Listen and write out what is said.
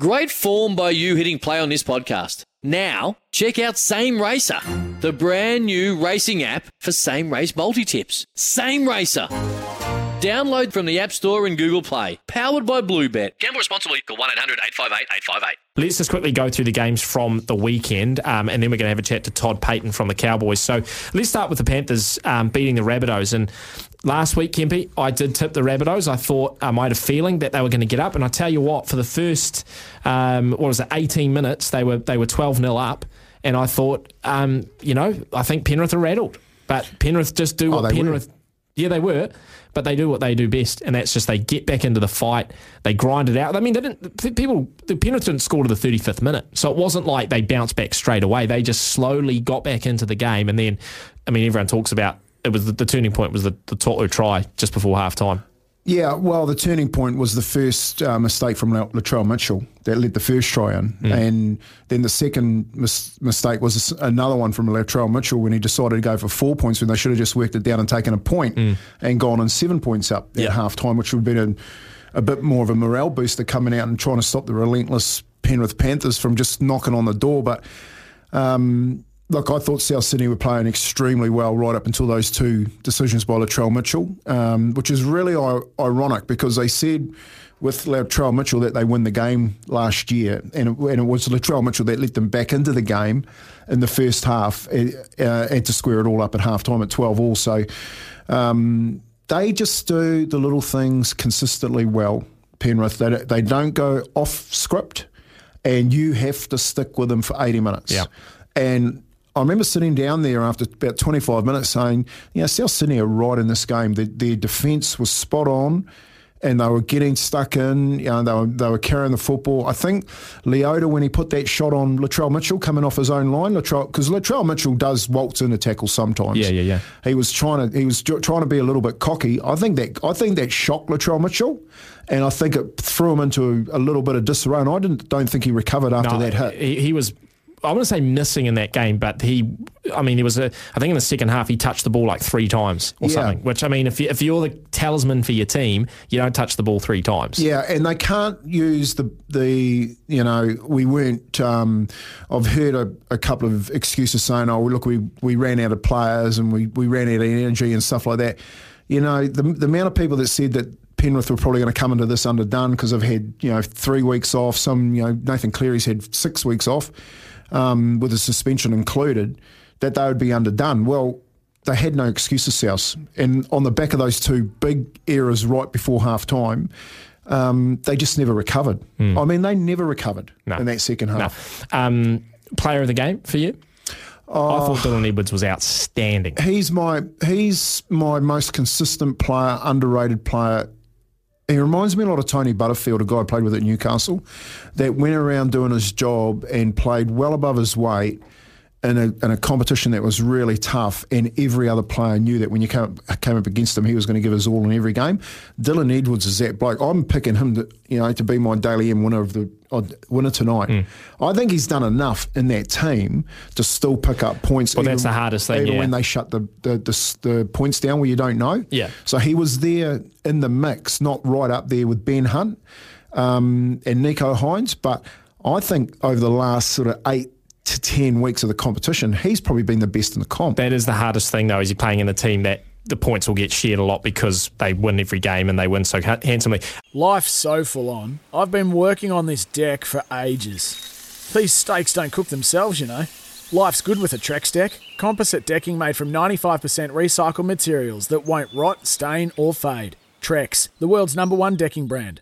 Great form by you hitting play on this podcast. Now, check out Same Racer, the brand new racing app for same race multi tips. Same Racer. Download from the App Store and Google Play. Powered by Bluebet. Gamble responsibly. Call 1 800 858 858. Let's just quickly go through the games from the weekend, um, and then we're going to have a chat to Todd Payten from the Cowboys. So let's start with the Panthers um, beating the Rabbitohs. And last week, Kempy, I did tip the Rabbitohs. I thought um, I had a feeling that they were going to get up, and I tell you what, for the first um, what was it, 18 minutes, they were they were 12 0 up, and I thought, um, you know, I think Penrith are rattled, but Penrith just do Oh, what they were. Yeah, they were, but they do what they do best, and that's just they get back into the fight, they grind it out. I mean, they didn't. People, the Penrith didn't score to the thirty fifth minute, so it wasn't like they bounced back straight away. They just slowly got back into the game, and then, I mean, everyone talks about it was the, the turning point was the the Toto try just before half time. Yeah, well, the turning point was the first uh, mistake from La- Latrell Mitchell that led the first try in, and then the second mis- mistake was another one from Latrell Mitchell when he decided to go for four points when they should have just worked it down and taken a point and gone on seven points up at Yeah. half time, which would have been a, a bit more of a morale booster coming out and trying to stop the relentless Penrith Panthers from just knocking on the door. But um, look, I thought South Sydney were playing extremely well right up until those two decisions by Latrell Mitchell, um, which is really I- ironic because they said with Latrell Mitchell that they win the game last year, and it, and it was Latrell Mitchell that let them back into the game in the first half uh, uh, and to square it all up at halftime at 12 all. So um, they just do the little things consistently well, Penrith. They, don't- they don't go off script, and you have to stick with them for 80 minutes. Yeah. And I remember sitting down there after about 25 minutes saying, you know, South Sydney are right in this game. Their, their defence was spot on. And they were getting stuck in. You know, they were they were carrying the football. I think Leota when he put that shot on Latrell Mitchell coming off his own line, Latrell because Latrell Mitchell does waltz into tackle sometimes. Yeah, yeah, yeah. He was trying to he was trying to be a little bit cocky. I think that I think that shocked Latrell Mitchell, and I think it threw him into a, a little bit of disarray. And I didn't don't think he recovered after that hit. He, he was, I want to say missing in that game, but he, I mean, he was a, I think in the second half he touched the ball like three times or Yeah. something. Which I mean, if you, if you're the talisman for your team, you don't touch the ball three times. Yeah, and they can't use the the you know we weren't. Um, I've heard a, a couple of excuses saying, "Oh, look, we, we ran out of players and we, we ran out of energy and stuff like that." You know, the the amount of people that said that Penrith were probably going to come into this underdone because they've had you know three weeks off. Some you know Nathan Cleary's had six weeks off um, with a suspension included. That they would be underdone. Well, they had no excuses, South. And on the back of those two big errors right before half time, um, they just never recovered. I mean, they never recovered. No. in that second half. Um, player of the game for you? Oh. I thought Dylan Edwards was outstanding. He's my he's my most consistent player, underrated player. He reminds me a lot of Tony Butterfield, a guy I played with at Newcastle, that went around doing his job and played well above his weight in a, in a competition that was really tough. And every other player knew that when you came up, came up against him, he was going to give his all in every game. Dylan Edwards is that bloke. I'm picking him, to, you know, to be my Dally M winner of the winner tonight. I think he's done enough in that team to still pick up points. Well, that's the hardest thing, Even yeah. when they shut the the, the the points down where you don't know. Yeah. So he was there in the mix, not right up there with Ben Hunt um, and Nicho Hynes. But I think over the last sort of eight to ten weeks of the competition, he's probably been the best in the comp. That is the hardest thing, though, is you're playing in a team that the points will get shared a lot because they win every game and they win so handsomely. Life's so full on. I've been working on this deck for ages. These steaks don't cook themselves, you know. Life's good with a Trex deck. Composite decking made from 95% recycled materials that won't rot, stain, or fade. Trex, the world's number one decking brand.